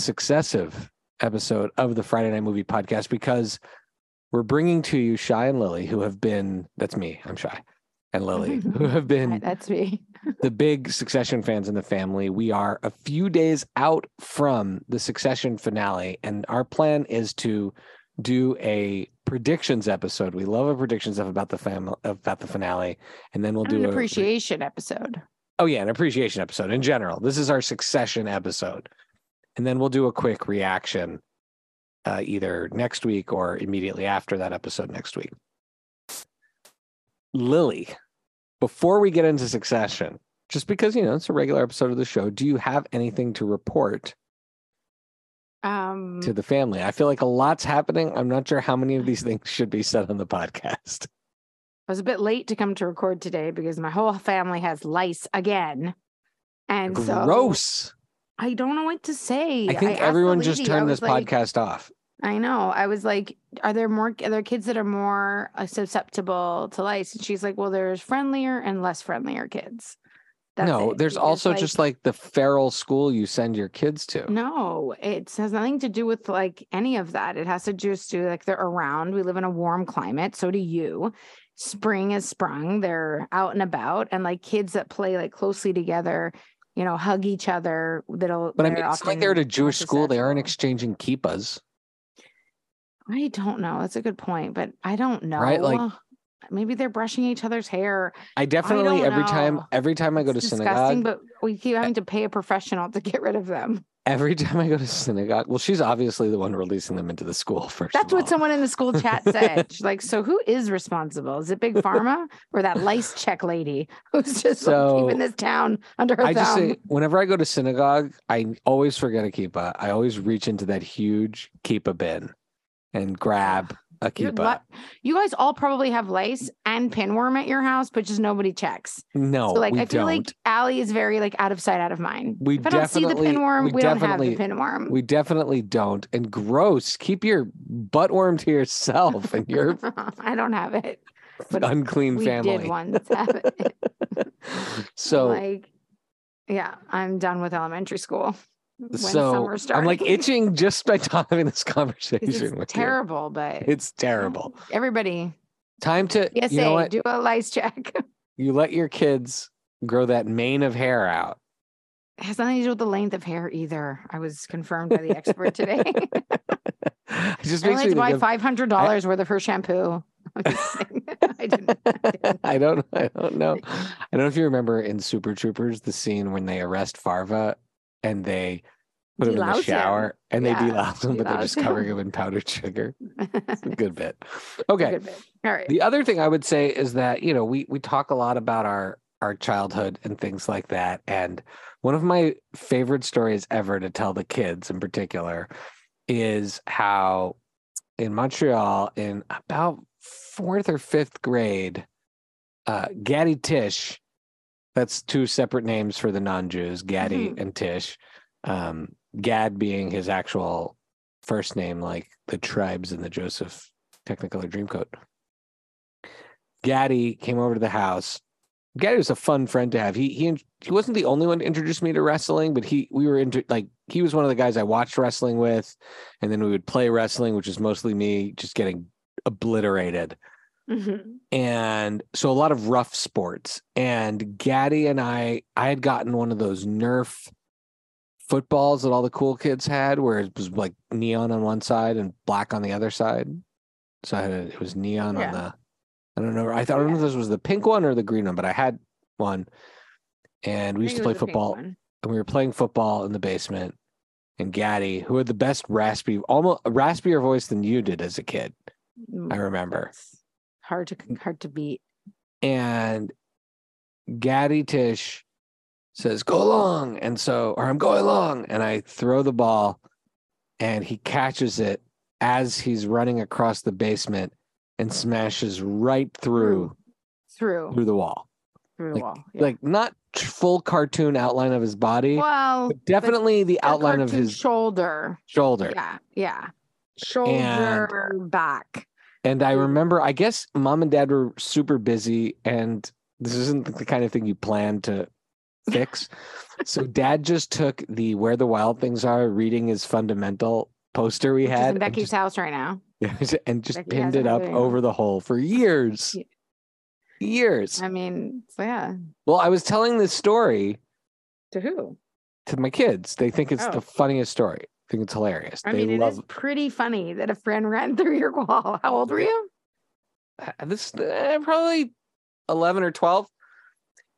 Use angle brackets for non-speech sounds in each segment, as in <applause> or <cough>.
a successive episode of the Friday Night Movie Podcast because we're bringing to you Shai and Lily, who have been, that's me, I'm Shai, and Lily, <laughs> who have been That's me. <laughs> the big Succession fans in the family. We are a few days out from the Succession finale, and our plan is to do a predictions episode. We love a predictions of about the family about the finale, and then we'll And do an a appreciation episode. Oh yeah, an appreciation episode in general. This is our Succession episode, and then we'll do a quick reaction, uh, either next week or immediately after that episode next week. Lily, before we get into Succession, just because you know it's a regular episode of the show, do you have anything to report Um, to the family? I feel like a lot's happening. I'm not sure how many of these things should be said on the podcast. I was a bit late to come to record today because my whole family has lice again. And so Gross. I don't know what to say. I think the everyone just lady, I turned this like- podcast off. I know. I was like, are there more are there kids that are more uh, susceptible to lice? And she's like, well, there's friendlier and less friendlier kids. That's no, it. there's Because, also just like the feral school you send your kids to. No, it has nothing to do with like any of that. It has to just do like they're around. We live in a warm climate. So do you. Spring is sprung. They're out and about, and like kids that play like closely together, you know, hug each other. That'll. But I mean, it's like they're at a Jewish school. They aren't exchanging kippas. I don't know. That's a good point, but I don't know. Right, like- maybe they're brushing each other's hair. I definitely don't every time every time I go to It's synagogue, but we keep having to pay a professional to get rid of them. Every <laughs> time I go to synagogue, well, she's obviously the one releasing them into the school first. That's what someone in the school chat said. <laughs> She's like, so who is responsible? Is it Big Pharma or that lice check lady who's just like, keeping this town under her I just thumb? say whenever I go to synagogue, I always forget a kippah. I always reach into that huge kippah bin and grab a kippah. you guys all probably have lice and pinworm at your house, but just nobody checks. no, so like I feel don't. like Allie is very like out of sight, out of mind. We if I don't see the definitely- pinworm, we we, don't have the pinworm. we definitely don't. And gross. Keep your butt worm to yourself and your <laughs> I don't have it. But unclean we family. did once have it. <laughs> so like, yeah, I'm done with elementary school. When so summer I'm like itching just by <laughs> having this conversation It's terrible, but. It's terrible. everybody, Time to PSA, you know what? do a lice check. <laughs> You let your kids grow that mane of hair out. It has nothing to do with the length of hair either. I was confirmed by the expert today. It <laughs> just I makes me to buy five hundred dollars worth of her shampoo. I'm just kidding. I didn't. I didn't. I don't I don't know. I don't know if you remember in Super Troopers the scene when they arrest Farva and they put him in the Delouse him. shower and they Yeah, delouse him, but they're just covering him in powdered sugar. <laughs> It's a good bit. Okay. Good bit. All right. The other thing I would say is that, you know, we we talk a lot about our our childhood and things like that. And one of my favorite stories ever to tell the kids in particular is how in Montreal in about fourth or fifth grade, uh Gaddy Tish, that's two separate names for the non-Jews, Gaddy Mhm. and Tish. Um Gad being his actual first name, like the tribes in the Joseph Technicolor Dreamcoat. Gaddy came over to the house. Gaddy was a fun friend to have. He he he wasn't the only one to introduce me to wrestling, but he we were into like he was one of the guys I watched wrestling with, and then we would play wrestling, which is mostly me just getting obliterated. Mhm. And so a lot of rough sports. And Gaddy and I, I had gotten one of those Nerf footballs that all the cool kids had, where it was like neon on one side and black on the other side. So I had a, it was neon on the. I don't know. I thought I don't know if this was the pink one or the green one, but I had one. And we used to play was the pink football, and we were playing football in the basement. And Gaddy, who had the best raspy, almost raspier voice than you did as a kid, I Mm, remember. that's Hard to mm. hard to beat. and Gaddy Tish says, "Go along," and so, or I'm going along, and I throw the ball, and he catches it as he's running across the basement and smashes right through Through through the wall, through like- the wall. yeah. like not full cartoon outline of his body, well, definitely the a outline of his shoulder. shoulder. Yeah, yeah. Shoulder back. And I hmm. remember, I guess mom and dad were super busy, and this isn't the kind of thing you plan to fix. <laughs> so dad just took the where the wild things are reading is fundamental poster we Which had in Becky's just, house right now. <laughs> and just Becky pinned it up over the hole for years. Yeah. Years. I mean, so yeah. Well, I was telling this story To who? to my kids. They think it's Oh. the funniest story. I think it's hilarious. I they mean, love it is pretty funny that a friend <laughs> ran through your wall. How old were you? uh, this uh, probably 11 or 12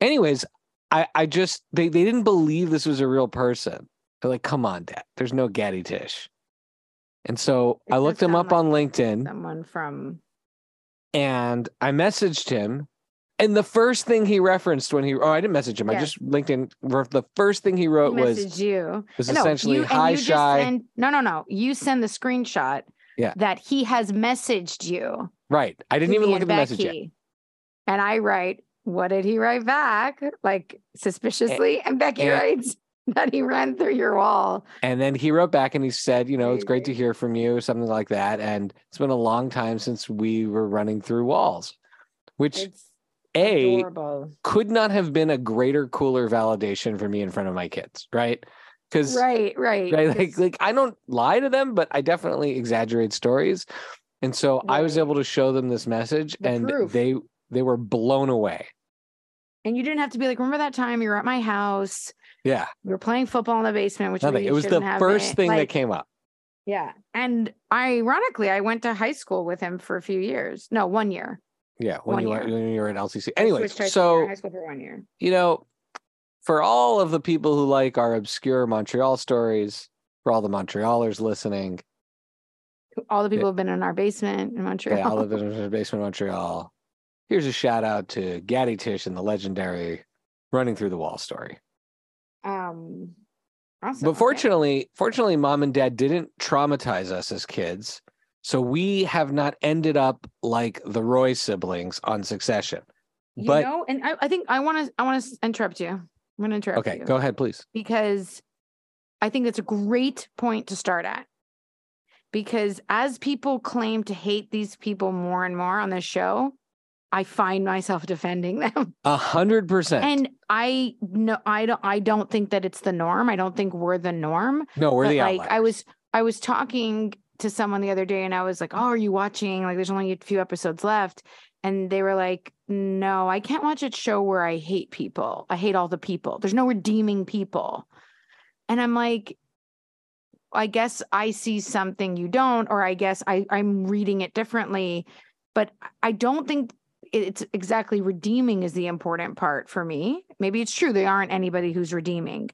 anyways i i just they, they didn't believe this was a real person they're like come on dad there's no gaddy tish and so It i looked him up like on linkedin Someone from and i messaged him and the first thing he referenced when he oh i didn't message him i Yes. just linkedin the first thing he wrote he was you. was No, essentially, you, and "Hi, you Shai." send- no, no, no. You send the screenshot. Yeah. That he has messaged you. right i didn't even look at and the message yet Becky. And I write, what did he write back? Like suspiciously. And Becky and- writes <laughs> that he ran through your wall. And then he wrote back and he said, you know, it's great to hear from you, something like that. And it's been a long time since we were running through walls, which It's A adorable. could not have been a greater, cooler validation for me in front of my kids, right? Because Right, right. right, like, like I don't lie to them, but I definitely exaggerate stories. And so I was able to show them this message The and proof. they they were blown away. and you didn't have to be like, remember that time you were at my house? Yeah. We were playing football in the basement, which Nothing. It was the first thing that came up. Yeah. And ironically, I went to high school with him for a few years. No, one year. Yeah. When one you were when you were at LCC. Anyway, switched high school, so high school for one year. you know, for all of the people who like our obscure Montreal stories, for all the Montrealers listening, All the people who have been in our basement in Montreal. yeah, all of them <laughs> in the basement of Montreal. Here's a shout out to Gaddy Tish and the legendary running through the wall story. um awesome. But okay. fortunately, fortunately, mom and dad didn't traumatize us as kids. So we have not ended up like the Roy siblings on succession. you but know, and I, I think I want to I want to interrupt you. I'm gonna interrupt okay, you. go ahead, please. because I think that's a great point to start at. Because as people claim to hate these people more and more on this show, I find myself <laughs> defending them. A hundred percent. And I no I don't I don't think that it's the norm. I don't think we're the norm. No, we're the like I was I was talking to someone the other day and I was like, "Oh, are you watching? Like there's only a few episodes left." And they were like, "No, I can't watch a show where I hate people. I hate all the people. There's no redeeming people." And I'm like, I guess I see something you don't, or I guess I, I'm reading it differently. But I don't think it's exactly redeeming is the important part for me. Maybe it's true they aren't anybody who's redeeming,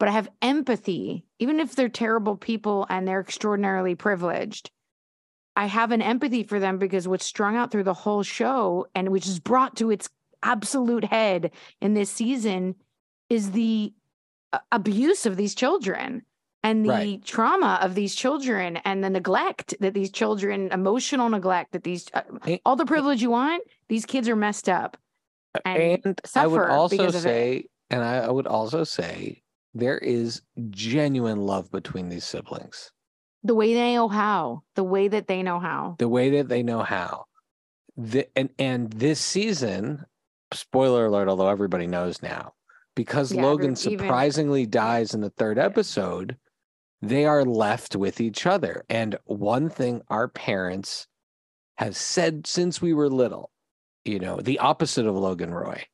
but I have empathy, even if they're terrible people and they're extraordinarily privileged. I have an empathy for them because what's strung out through the whole show and which is brought to its absolute head in this season is the uh, abuse of these children and the Right. trauma of these children and the neglect that these children emotional neglect that these uh, all the privilege you want these kids are messed up and, and I would suffer also of it. say, and I, I would also say, there is genuine love between these siblings. the way they know how the way that they know how The way that they know how. The, and and this season, spoiler alert, although everybody knows now, because Yeah, Logan every- even- surprisingly dies in the third episode, they are left with each other. And one thing our parents have said since we were little, you know, the opposite of Logan Roy.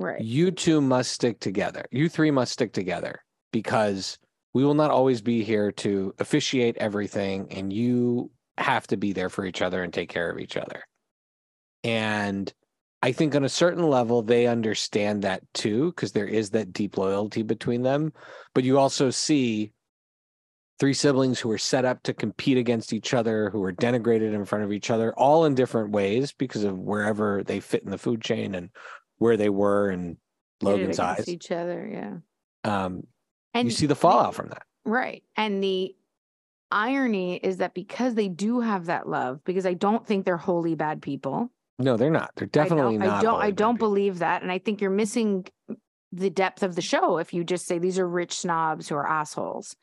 Right you two must stick together. You three must stick together because we will not always be here to officiate everything, and you have to be there for each other and take care of each other. And I think on a certain level, they understand that too, because there is that deep loyalty between them. But you also see three siblings who are set up to compete against each other, who are denigrated in front of each other, all in different ways because of wherever they fit in the food chain and where they were in Pitted Logan's eyes. each other yeah Um, and you see the fallout from that. Right. And the irony is that because they do have that love, because I don't think they're wholly bad people. No, they're not. They're definitely I not. I don't, I don't people. believe that. And I think you're missing the depth of the show if you just say these are rich snobs who are assholes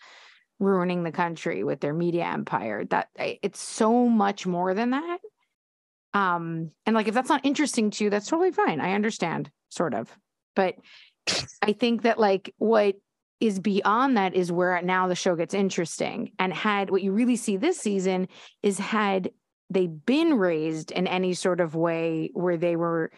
ruining the country with their media empire. That it's so much more than that. Um, and like if that's not interesting to you, that's totally fine. I understand, sort of. But I think that like what is beyond that is where now the show gets interesting. And had what you really see this season is had they been raised in any sort of way where they were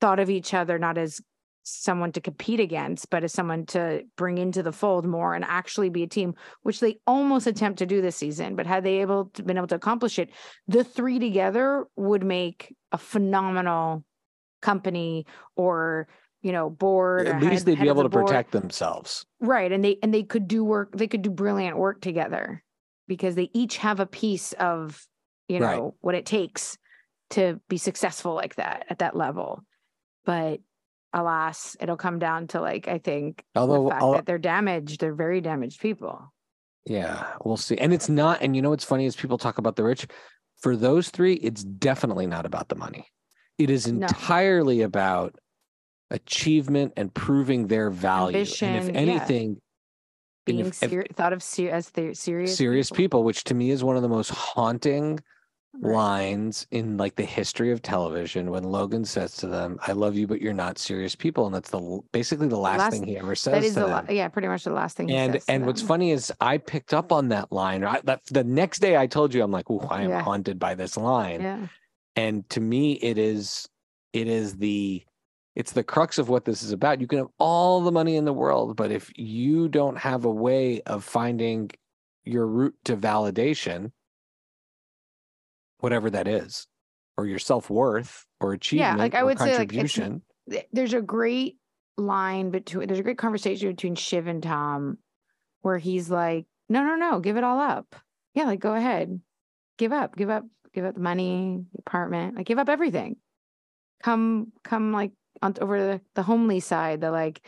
thought of each other not as someone to compete against, but as someone to bring into the fold more and actually be a team, which they almost attempt to do this season. But had they able to, been able to accomplish it, the three together would make a phenomenal company or you know board At least they'd be able to board. protect themselves, right? And they and they could do work. They could do brilliant work together because they each have a piece of you know right. what it takes to be successful like that at that level. But alas, it'll come down to like I think Although, the fact that they're damaged. They're very damaged people. Yeah, we'll see. And it's not. And you know what's funny is people talk about the rich. For those three, it's definitely not about the money. It is entirely no. about achievement and proving their value. Ambition, and if anything, yeah. being if, ser- thought of ser- as serious serious people. people, which to me is one of the most haunting. Lines in like the history of television when Logan says to them, "I love you, but you're not serious people," and that's the basically the last, last thing he ever says. That is the la- yeah, pretty much the last thing. And and what's funny is I picked up on that line. I, that, the next day I told you I'm like, "Oh, I am yeah. haunted by this line." Yeah. And to me, it is it is the it's the crux of what this is about. You can have all the money in the world, but if you don't have a way of finding your route to validation, whatever that is, or your self worth or achievement, yeah, like I would say, like there's a great line between there's a great conversation between Shiv and Tom, where he's like, "No, no, no, give it all up. Yeah, like go ahead, give up, give up, give up the money, the apartment, like give up everything. Come, come, like on over the, the homely side, the like,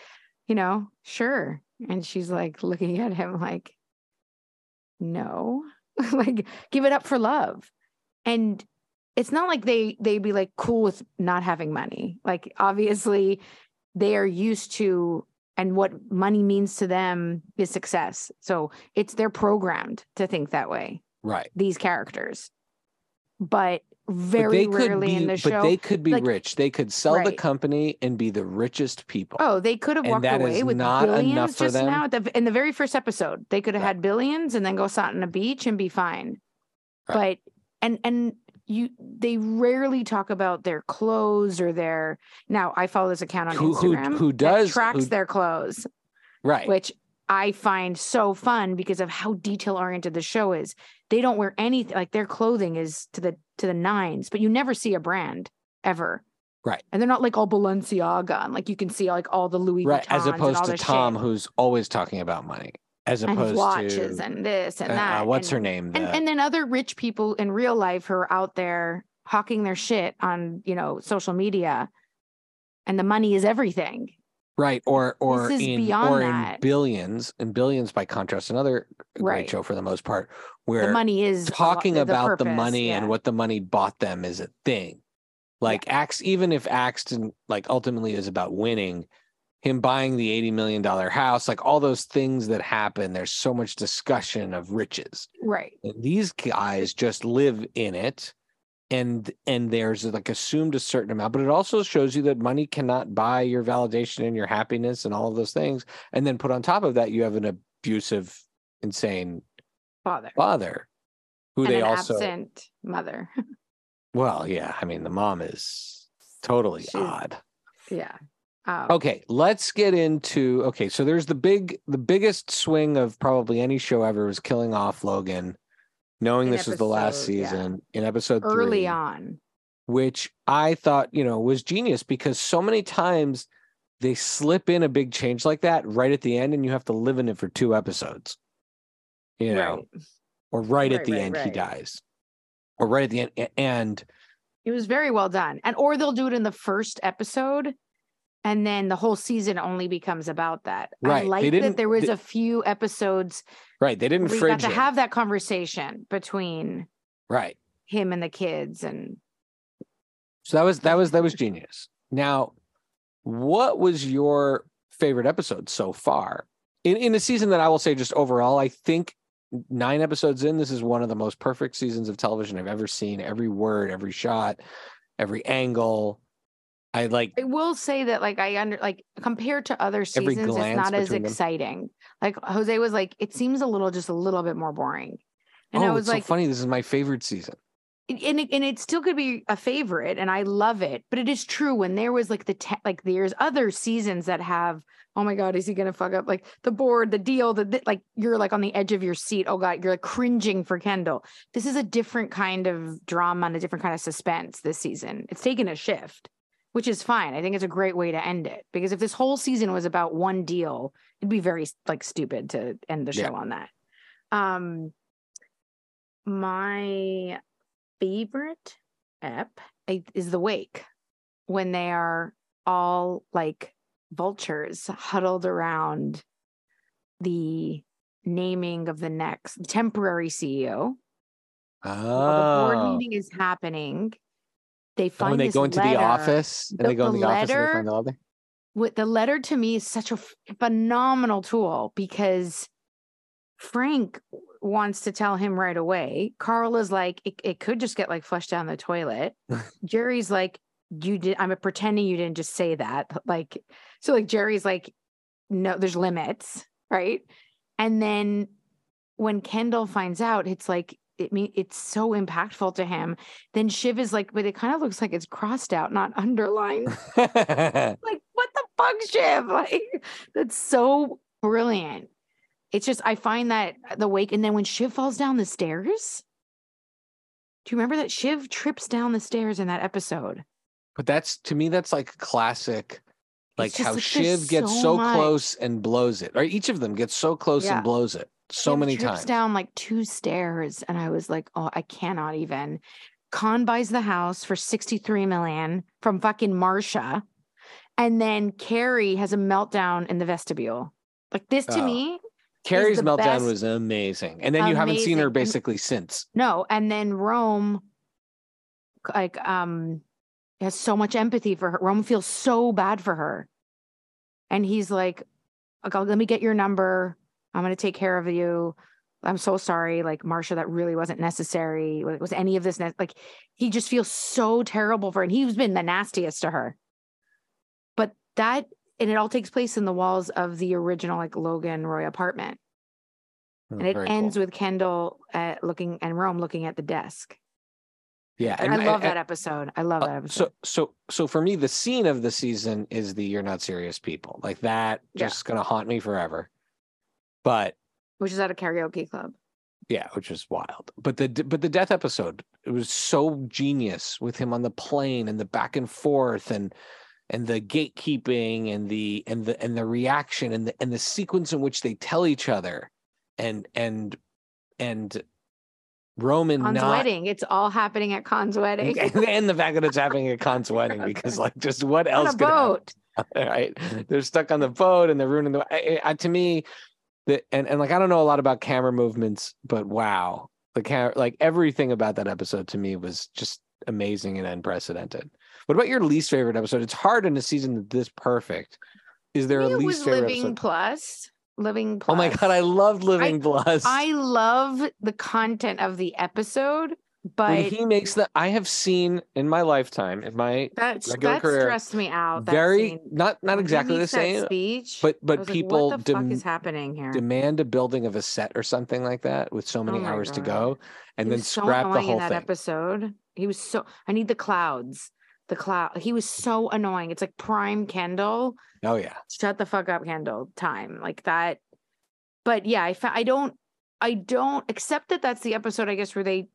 you know, sure. And she's like looking at him like, no, <laughs> like give it up for love. And it's not like they they be like cool with not having money. Like obviously they are used to and what money means to them is success. So it's they're programmed to think that way. Right. These characters. But very rarely be, in the show. But they could be like, rich. They could sell right. the company and be the richest people. Oh, they could have walked away with billions just them. now. The, in the very first episode, they could have right. had billions and then go sit on a beach and be fine. Right. But and and you they rarely talk about their clothes or their now I follow this account on who, Instagram who, who does tracks who, their clothes. Right. Which I find so fun because of how detail oriented the show is. They don't wear anything like their clothing is to the to the nines, but you never see a brand ever. Right. And they're not like all Balenciaga and like you can see like all the Louis right. As opposed to Tom, shit. who's always talking about money. As opposed and watches to and this and uh, that. Uh, what's and, her name? And, and then other rich people in real life who are out there hawking their shit on, you know, social media. And the money is everything. Right. Or or in or that. in billions and billions by contrast, another right. great show for the most part, where the money is talking the, about purpose, the money yeah. and what the money bought them is a thing. Like yeah. Axe, even if Axton like ultimately is about winning, him buying the $80 million house, like all those things that happen, there's so much discussion of riches. Right. And these guys just live in it and and there's like assumed a certain amount but it also shows you that money cannot buy your validation and your happiness and all of those things. And then put on top of that you have an abusive insane father. father who and they also absent mother. <laughs> Well yeah i mean the mom is totally She's, odd. Yeah um, okay let's get into okay so there's the big the biggest swing of probably any show ever was killing off logan knowing this episode, was the last season yeah. in episode early three, on, which I thought you know was genius because so many times they slip in a big change like that right at the end, and you have to live in it for two episodes, you know, right. or right, right, at the right, end he dies, or right at the end, and it was very well done, and or they'll do it in the first episode and then the whole season only becomes about that. Right. I like that there was they, a few episodes. Right. They didn't we got to have that conversation between right him and the kids, and so that was that was that was <laughs> genius. Now, what was your favorite episode so far in in a season that I will say just overall? I think nine episodes in, this is one of the most perfect seasons of television I've ever seen. Every word, every shot, every angle I like I will say that like I under like compared to other seasons, it's not as between them. exciting. Like Jose was like, it seems a little just a little bit more boring. And oh, I was it's like, so funny. This is my favorite season. and it, and it still could be a favorite and i love it but it is true when there was like the te- like there's other seasons that have oh my god is he gonna fuck up like the board the deal the, the like you're like on the edge of your seat oh god you're like cringing for kendall this is a different kind of drama and a different kind of suspense this season it's taken a shift which is fine i think it's a great way to end it because if this whole season was about one deal it'd be very like stupid to end the show Yeah. on that um my favorite ep is the wake when they are all like vultures huddled around the naming of the next temporary CEO. While the board Oh, meeting is happening. They find when they this go into letter. the office and The- they go in the the office and they letter- find the letter. With the letter to me is such a phenomenal tool because Frank wants to tell him right away. Karl is like, it, it could just get like flushed down the toilet. <laughs> Gerri's like, you did. I'm pretending you didn't just say that. Like, so like Gerri's like, no, there's limits, right? And then when Kendall finds out, it's like it mean it's so impactful to him. Then Shiv is like, but it kind of looks like it's crossed out, not underlined. <laughs> like, what the fuck, Shiv? Like, that's so brilliant. It's just I find that the wake, and then when Shiv falls down the stairs. Do you remember that Shiv trips down the stairs in that episode? but that's to me, that's like classic. Like how like Shiv gets so so close and blows it, or each of them gets so close Yeah. and blows it so Shiv many trips times. down like two stairs, and I was like, oh, I cannot even. Con buys the house for 63 million from fucking Marsha. And then Kerry has a meltdown in the vestibule. Like this to Oh. me, Kerry's meltdown best- was amazing, and then you haven't seen her basically since. no. And then Rome, like, um, has so much empathy for her. Rome feels so bad for her. And he's like, let me get your number. I'm going to take care of you. I'm so sorry. Like, Marsha, that really wasn't necessary. Was any of this, ne-? like, he just feels so terrible for her. And he's been the nastiest to her. But that, and it all takes place in the walls of the original, like, Logan Roy apartment. Oh, And it ends cool. with Kendall uh, looking and Rome looking at the desk. yeah, And, I love that episode. I love Uh, that episode. So so so for me, the scene of the season is the "You're Not Serious" people. Like that, Yeah. just gonna haunt me forever. But which is at a karaoke club. yeah, which is wild. But the but the death episode, it was so genius with him on the plane and the back and forth and and the gatekeeping and the and the and the reaction and the and the sequence in which they tell each other and and and Roman Con's not wedding. It's all happening at Con's wedding. <laughs> and the fact that it's happening at Con's wedding because like just what on else a could happen? boat. <laughs> right? They're stuck on the boat and they're ruining the. I, I, to me, the and and like I don't know a lot about camera movements, but wow, the camera, like everything about that episode to me was just amazing and unprecedented. What about your least favorite episode? It's hard in a season this perfect. Is there a it least was favorite Living episode? Plus. Living Plus. Oh my god, I loved Living Plus. I love the content of the episode, but when he makes the, I have seen in my lifetime, in my that regular that career, stressed me out. That very scene. not not When exactly the same, speech, but but like, people fuck dem- is happening here? demand a building of a set or something like that with so many Oh hours to go and He then so scrap the whole in that thing. episode. He was so. I need the clouds. The cloud. He was so annoying. It's like prime Kendall. Oh yeah. shut the fuck up Kendall time like that but yeah i fa- i don't i don't accept that that's the episode i guess where they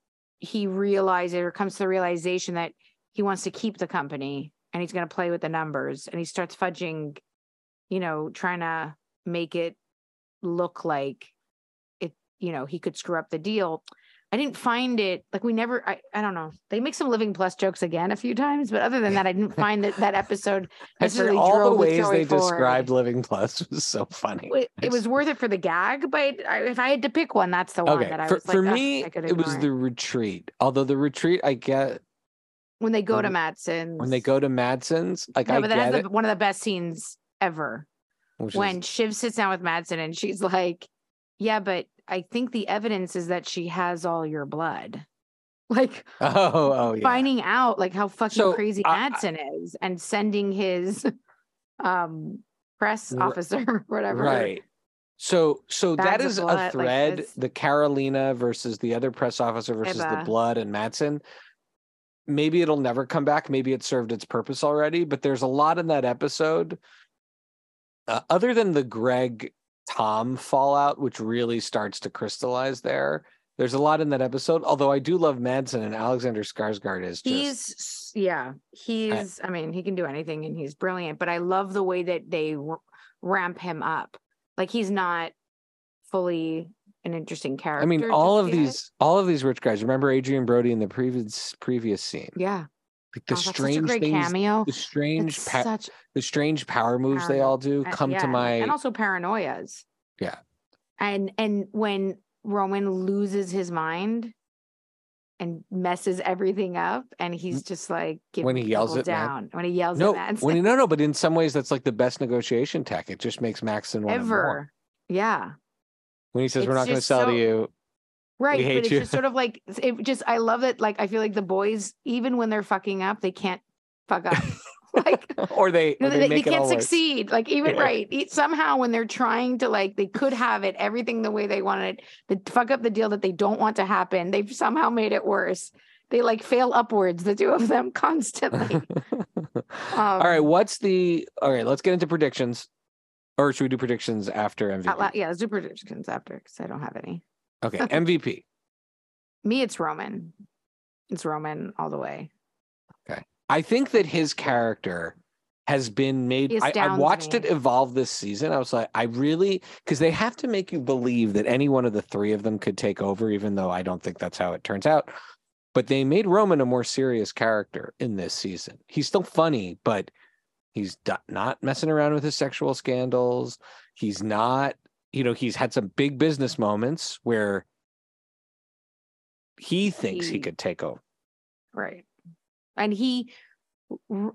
he realizes or comes to the realization that he wants to keep the company and he's going to play with the numbers and he starts fudging you know trying to make it look like it you know he could screw up the deal i didn't find it like we never i, I don't know they make some living plus jokes again a few times but other than that i didn't find that that episode <laughs> necessarily all the ways they forward. described Living Plus <laughs> was so funny. it, it was worth it for the gag, but I, if I had to pick one, that's the one okay. that I For, was like, for "Ugh, me, it was the retreat. Although the retreat, I get when they go to Matsson's. When they go to Matsson's, like yeah, I but that get has the, one of the best scenes ever. which when is, Shiv sits down with Matsson and she's like, "Yeah, but I think the evidence is that she has all your blood." <laughs> like Oh, oh yeah. finding out like how fucking So, crazy I- I- is and sending his <laughs> um press R- officer or <laughs> whatever. Right. So so that of blood, a like, thread. it's- the Karolina versus the other press officer versus the blood and Matsson. Maybe it'll never come back. Maybe it served its purpose already. But there's a lot in that episode. Uh, other than the Greg Tom fallout, which really starts to crystallize there. There's a lot in that episode. Although I do love Matsson and Alexander Skarsgård is just He's yeah, he's I, mean, he can do anything and he's brilliant, but I love the way that they ramp him up. Like he's not fully an interesting character. I mean, all of yet. these, all of these rich guys. Remember Adrien Brody in the previous previous scene? Yeah. Like the Oh, that's such a strange things, cameo. the strange, pa- such the strange power moves they all do uh, come yeah, to and- my. and also paranoias. Yeah. And and when Roman loses his mind and messes everything up, and he's just like. When he yells Mad- down. When he yells no, at when no, no, but in some ways that's like the best negotiation tech. It just makes Matsson want it more. ever. Yeah. When he says, "We're not going to sell so- to you," Right. But it's you. just sort of like it just I love it. Like I feel like the boys, even when they're fucking up, they can't fuck up. <laughs> like or they, you or they, they, they can't all worse. succeed. Like even Yeah. right. Somehow when they're trying to like they could have it everything the way they wanted it, to fuck up the deal that they don't want to happen. They've somehow made it worse. They like fail upwards, the two of them <laughs> constantly. <laughs> all right, Um, what's the? All right, let's get into predictions. Or should we do predictions after MVP? Loud- yeah, let's do predictions after because I don't have any. Okay, <laughs> MVP. Me, it's Roman. It's Roman all the way. Okay. I think that his character has been made. I, I watched me. it evolve this season. I was like, I really because they have to make you believe that any one of the three of them could take over, even though I don't think that's how it turns out. But they made Roman a more serious character in this season. He's still funny, but he's not messing around with his sexual scandals. He's not, you know, he's had some big business moments where he thinks he He- could take over. Right. And he,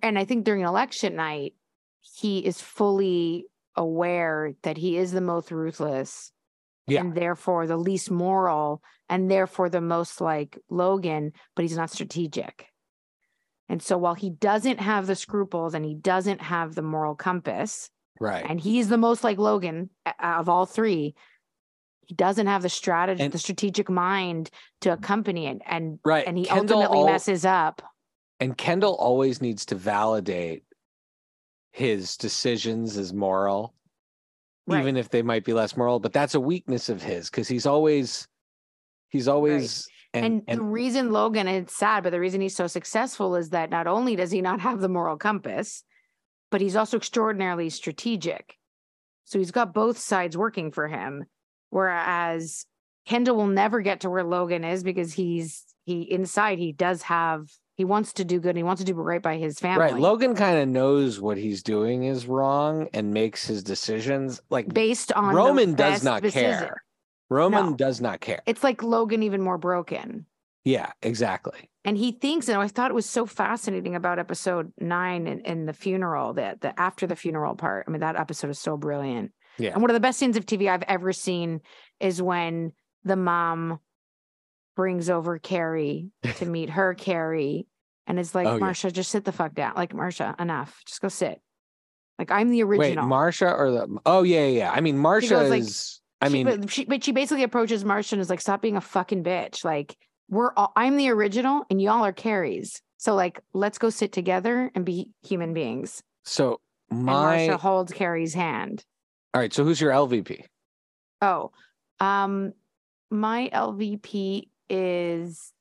and I think during election night, he is fully aware that he is the most ruthless Yeah. and therefore the least moral and therefore the most like Logan, but he's not strategic. And so while he doesn't have the scruples and he doesn't have the moral compass, Right. and he's the most like Logan uh, of all three, he doesn't have the strategy, And- the strategic mind to accompany it. And right. and he Kendall ultimately al- messes up. and Kendall always needs to validate his decisions as moral, Right. even if they might be less moral. But that's a weakness of his because he's always, he's always, And, and, the reason Logan, it's sad, but the reason he's so successful is that not only does he not have the moral compass, but he's also extraordinarily strategic. So he's got both sides working for him. Whereas Kendall will never get to where Logan is because he's he inside he does have he wants to do good and he wants to do right by his family. right. Logan kind of knows what he's doing is wrong and makes his decisions like based on Roman does not decision. care. Roman No. does not care. It's like Logan even more broken. Yeah, exactly. And he thinks and i thought it was so fascinating about episode nine and, in the funeral that the after the funeral part i mean that episode is so brilliant Yeah. and one of the best scenes of tv i've ever seen is when the mom brings over Kerry <laughs> to meet her Kerry and it's like Oh, yeah. marsha just sit the fuck down like marsha enough just go sit like i'm the Wait, original Marsha or the? Oh yeah, yeah. yeah. I mean, Marsha goes, like, is. I She- mean, but she, but she basically approaches Marsha and is like, "Stop being a fucking bitch. Like, we're all, I'm the original, and y'all are Kerrys. So like, let's go sit together and be human beings." so And my. Marsha holds Kerry's hand. All right. So who's your LVP? Oh, um, my LVP is.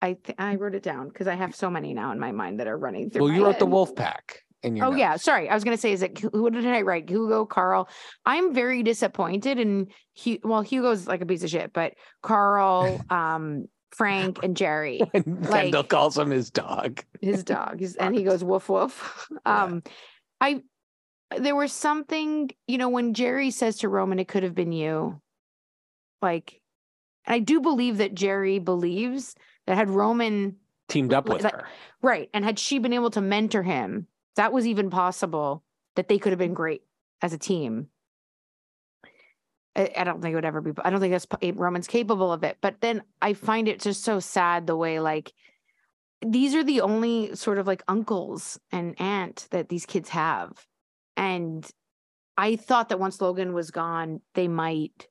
I th- I wrote it down because I have so many now in my mind that are running through. Well, you wrote the. Wolf Pack. In your Oh notes. yeah, sorry. I was gonna say, is it who did I write? Hugo, Karl. I'm very disappointed in Hu- well, Hugo's like a piece of shit, but Karl, <laughs> um, Frank, and Gerri, <laughs> When Kendall calls him his dog. his dog, and he goes woof woof. <laughs> Yeah. Um, I there was something, you know, when Gerri says to Roman, "It could have been you," like, and I do believe that Jerry believes that had Roman Teamed up with Like- her. Right. And had she been able to mentor him, that was even possible that they could have been great as a team. I, I don't think it would ever be. I don't think that's Roman's capable of it. But then I find it just so sad the way like these are the only sort of like uncles and aunt that these kids have, and I thought that once Logan was gone, they might.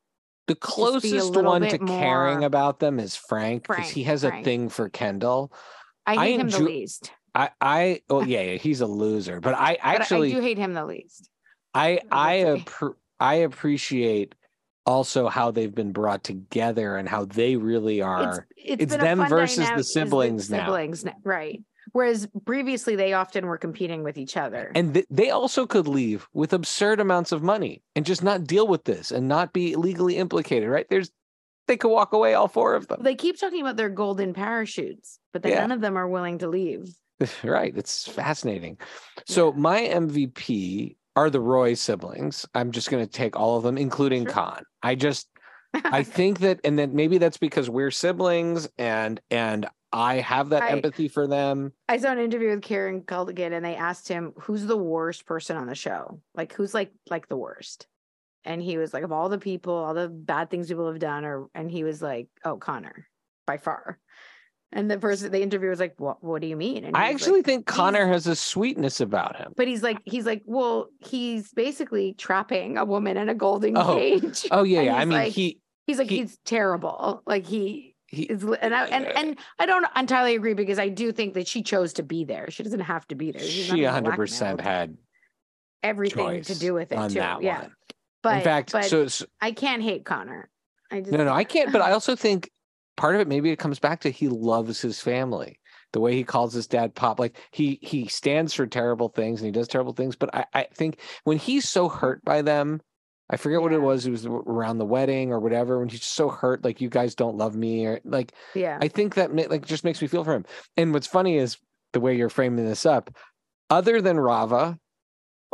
The closest one to caring about them is Frank because he has a thing for Kendall. I I hate him the least. I, I, oh <laughs> yeah, yeah, he's a loser. But I But actually, I do hate him the least. I I say. I appreciate also how they've been brought together and how they really are. it's, it's a them versus the dynamic- is siblings now. Siblings, right? Whereas previously they often were competing with each other. And th- they also could leave with absurd amounts of money and just not deal with this and not be legally implicated, right? There's they could walk away, all four of them. they keep talking about their golden parachutes, but Yeah. none of them are willing to leave. <laughs> right. It's fascinating. So Yeah. my MVP are the Roy siblings. I'm just going to take all of them, including Sure. Con. I just <laughs> I think that, and then maybe that's because we're siblings, and and I have that I- empathy for them. I saw an interview with Kieran Culkin and they asked him who's the worst person on the show? Like who's like like the worst? And he was like, of all the people, all the bad things people have done, or and he was like, Oh, Connor, by far. And the person the interviewer was like, What what do you mean? And I actually like, think Connor has a sweetness about him. but he's like, he's like, well, he's basically trapping a woman in a golden Oh. cage. Oh yeah, yeah. I mean, like- he He's like, he- he's terrible. Like he he. is, and I, and and I don't entirely agree because I do think that she chose to be there. She doesn't have to be there. She's She 100 percent had everything to do with it on too. that yeah, one. but In fact, but so, so I can't hate Connor. I just no, no, I can't. But I <laughs> also think part of it maybe it comes back to he loves his family. The way he calls his dad pop, like he he stands for terrible things and he does terrible things. But I, I think when he's so hurt by them, I forget what it was. It was around the wedding or whatever. When he's so hurt, like you guys don't love me, or like yeah. I think that like just makes me feel for him. And what's funny is the way you're framing this up. Other than Rava,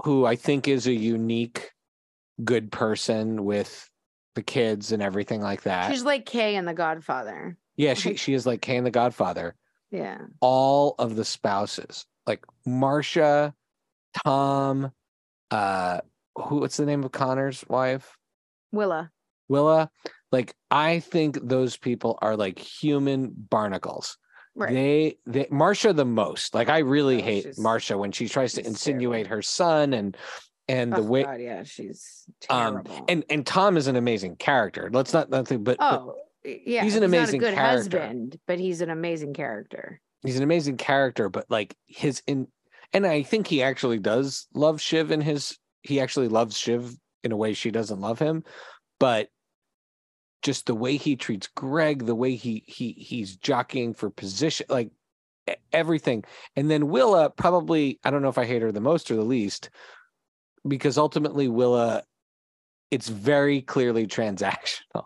who I think is a unique, good person with the kids and everything like that. She's like Kay in The Godfather. yeah, she she is like Kay Kane the Godfather. Yeah, All of the spouses, like Marcia, Tom, uh, who what's the name of Connor's wife? Willa. Willa. Like I think those people are like human barnacles. Right. They they Marcia the most. Like I really Oh, hate Marcia when she tries to insinuate terrible. her son and and the oh, way God, yeah, she's um terrible. and and Tom is an amazing character. Let's not nothing but, but oh, yeah, he's an not amazing a good character. husband, but he's an amazing character. he's an amazing character, but like his in and I think he actually does love Shiv in his he actually loves Shiv in a way she doesn't love him, but just the way he treats Greg, the way he he he's jockeying for position, like everything. And then Willa probably I don't know if I hate her the most or the least, because ultimately Willa, it's very clearly transactional. <laughs>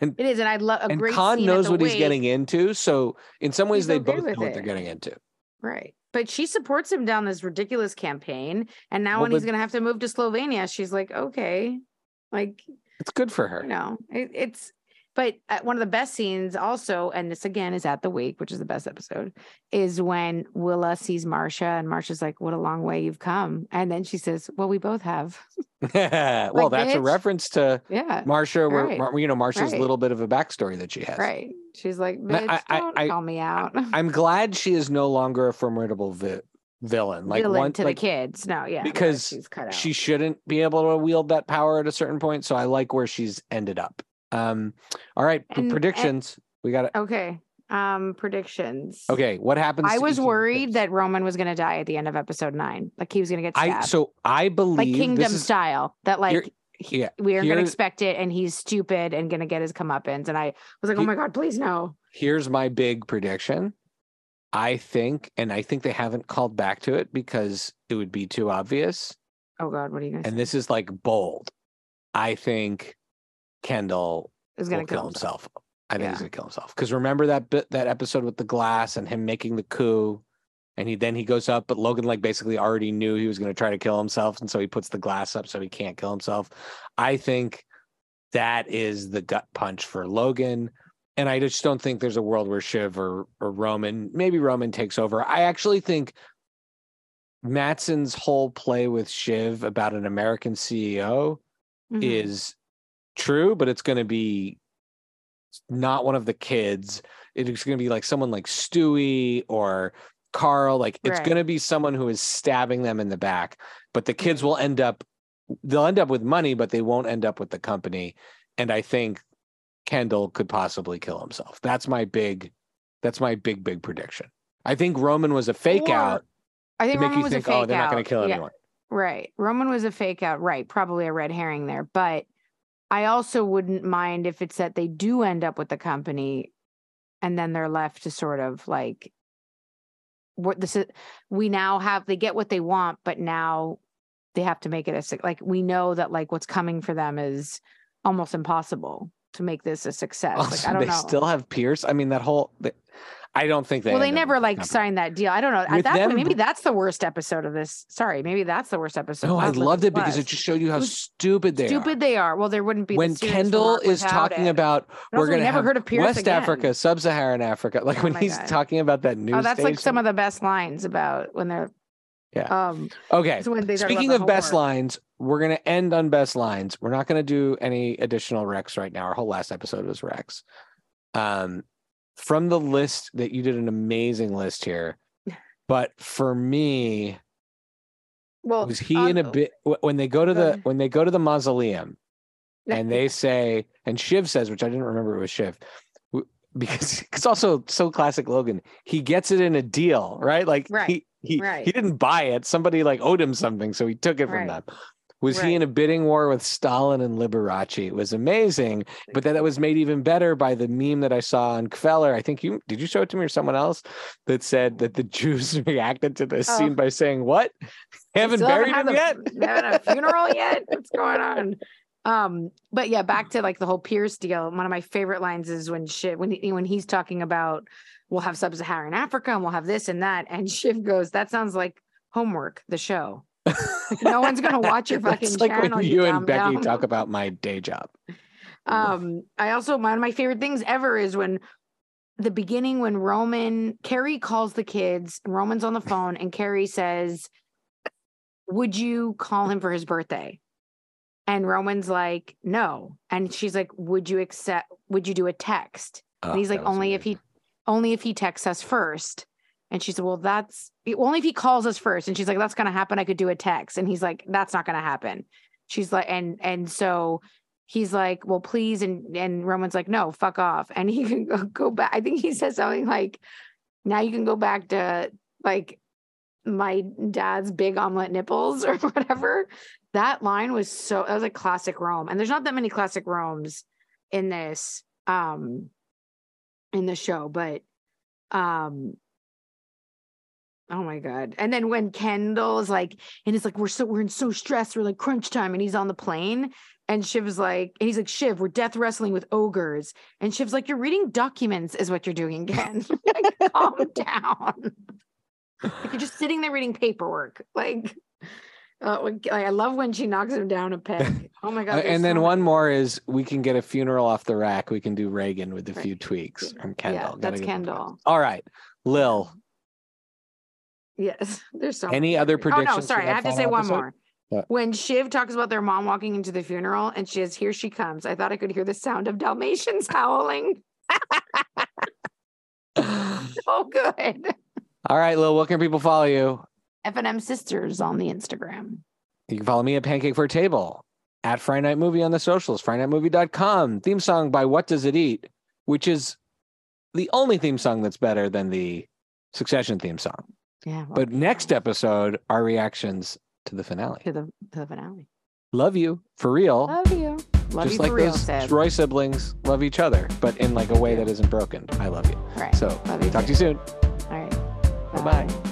And It is, and I love a and great Con knows what he's getting into. So in some ways He's they okay both know with what they're getting into. Right. But she supports him down this ridiculous campaign. And now Well, when he's going to have to move to Slovenia, she's like, okay. Like, It's good for her. you know, it, it's, but uh, one of the best scenes also, and this again is at the wake, which is the best episode, is when Willa sees Marcia and Marcia's like, what a long way you've come. And then she says, well, we both have. <laughs> well, Like, that's a reference to Yeah. Marcia, where Right. Mar- you know Marcia's Right. little bit of a backstory that she has. Right. She's like, I- bitch, I- don't I- call me out. I'm glad she is no longer a formidable vi- villain. Like Villain one, to like the kids. No, yeah. because she's cut out. she shouldn't be able to wield that power at a certain point. So I like where she's ended up. Um, all right, And- and- predictions. we got it. Okay. Um, predictions. Okay, what happens? I was each of the worried that Roman was gonna die at the end of episode nine. Like he was gonna get I stabbed. so I believe like Kingdom is style. That like he- yeah, we are gonna expect it and he's stupid and gonna get his comeuppance. And I was like, oh He- my god, please no. here's my big prediction. I think, and I think they haven't called back to it because it would be too obvious. Oh god, what are you gonna And say? this is like bold. I think Kendall Is will gonna kill kill himself. himself. I think he's gonna kill himself. Because remember that bit that episode with the glass and him making the coup, and he then he goes up, but Logan like basically already knew he was gonna try to kill himself, and so he puts the glass up so he can't kill himself. I think that is the gut punch for Logan. And I just don't think there's a world where Shiv or, or Roman, maybe Roman takes over. I actually think Matsson's whole play with Shiv about an American CEO Mhm. is true, but it's going to be not one of the kids. It's going to be like someone like Stewy or Karl. Like it's Right. going to be someone who is stabbing them in the back, but the kids will end up, they'll end up with money, but they won't end up with the company. And I think Kendall could possibly kill himself. That's my big, that's my big, big prediction. I think Roman was a fake Or- out I think Roman you was think, a fake oh, they're not going out. to kill Yeah, anyone. Right. Roman was a fake out. Right. Probably a red herring there. But I also wouldn't mind if it's that they do end up with the company and then they're left to sort of like what this is we now have they get what they want, but now they have to make it a like we know that like what's coming for them is almost impossible to make this a success. like I don't they know. still have Pierce. I mean, that whole. the- I don't think they. well, they never like company. signed that deal. I don't know. At With that them point, maybe that's the worst episode of this. Sorry, maybe that's the worst episode. No, I loved it because it just showed you how stupid they stupid are. they are. Well, there wouldn't be when Kendall is talking it. about And we're going to never heard of Pierce West again. Africa, Sub-Saharan Africa, like Oh when he's God. talking about that news. Oh, that's like some of the best lines about when they're Yeah. Um, Okay. it's when they Speaking of best lines, we're going to end on best lines. We're not going to do any additional Rex right now. Our whole last episode was Rex. Um, from the list that you did an amazing list here, <laughs> but for me, Well, was he um, in a bit when they go to the when they go to the mausoleum and they say and Shiv says, which I didn't remember it was Shiv, because <laughs> it's also so classic Logan. He gets it in a deal, right? Like Right, he he right. he didn't buy it. Somebody like owed him something, so he took it from Right. them. Was he in a bidding war with Stalin and Liberace? It was amazing, but then that was made even better by the meme that I saw on Kveller. I think you did you show it to me or someone else that said that the <laughs> Jews reacted to this Oh. scene by saying, "What? Haven't buried had him the- yet?" <laughs> haven't had a funeral yet. What's going on? Um, but yeah, back to like the whole Pierce deal. One of my favorite lines is when Shiv when he, when he's talking about we'll have sub-Saharan Africa and we'll have this and that, and <laughs> Shiv goes, "That sounds like homework." The show. no one's gonna <laughs> watch your That's fucking like channel, when you you and Becky dumb. talk about my day job. <laughs> Um, I also one of my favorite things ever is when the beginning when Roman Kerry calls the kids, Roman's on the phone, and Kerry says, Would you call him for his birthday? And Roman's like, No. And she's like, Would you accept would you do a text? And Oh, he's like, only if he. Only if he texts us first. And she said, Well, that's only if he calls us first. And she's like, That's gonna happen. I could do a text. And he's like, That's not gonna happen. She's like, and and so he's like, Well, please. And and Roman's like, No, fuck off. And he <laughs> can go, go back. I think he says something like, Now you can go back to like my dad's big omelet nipples or <laughs> whatever. That line was so that was a classic Rome. And there's not that many classic Romes in this um in the show, but um oh my god. And then when Kendall is like, and it's like we're so we're in so stressed, we're like crunch time, and he's on the plane. And Shiv's like, and he's like, Shiv, we're death wrestling with ogres. And Shiv's like, you're reading documents, is what you're doing again. <laughs> like, calm <laughs> down. Like you're just sitting there reading paperwork. Like, uh, I love when she knocks him down a peg. <laughs> Oh my Uh, god! and then so one more is we can get a funeral off the rack. We can do Reagan with a Right. few tweaks from Kendall. Yeah, that's give him props. Kendall. All right, Lil. Yes, <laughs> there's so Any other predictions. Oh no, sorry, I have to say one more. What? When Shiv talks about their mom walking into the funeral and she says, "Here she comes," I thought I could hear the sound of Dalmatians <laughs> howling. So good. All right, Lil. What can people follow you? F and M Sisters on the Instagram. You can follow me at Pancake for a Table, at Friday Night Movie on the socials, FridayNightMovie.com. Theme song by What Does It Eat, which is the only theme song that's better than the Succession theme song. Yeah. well, But next episode, our reactions to the finale. to the to the finale. Love you for real. Love you. Love Just you like for real, those Seb. Roy siblings love each other, but in like a way that isn't broken. I love you. Right. So Love you talk to you soon. All right. Bye-bye.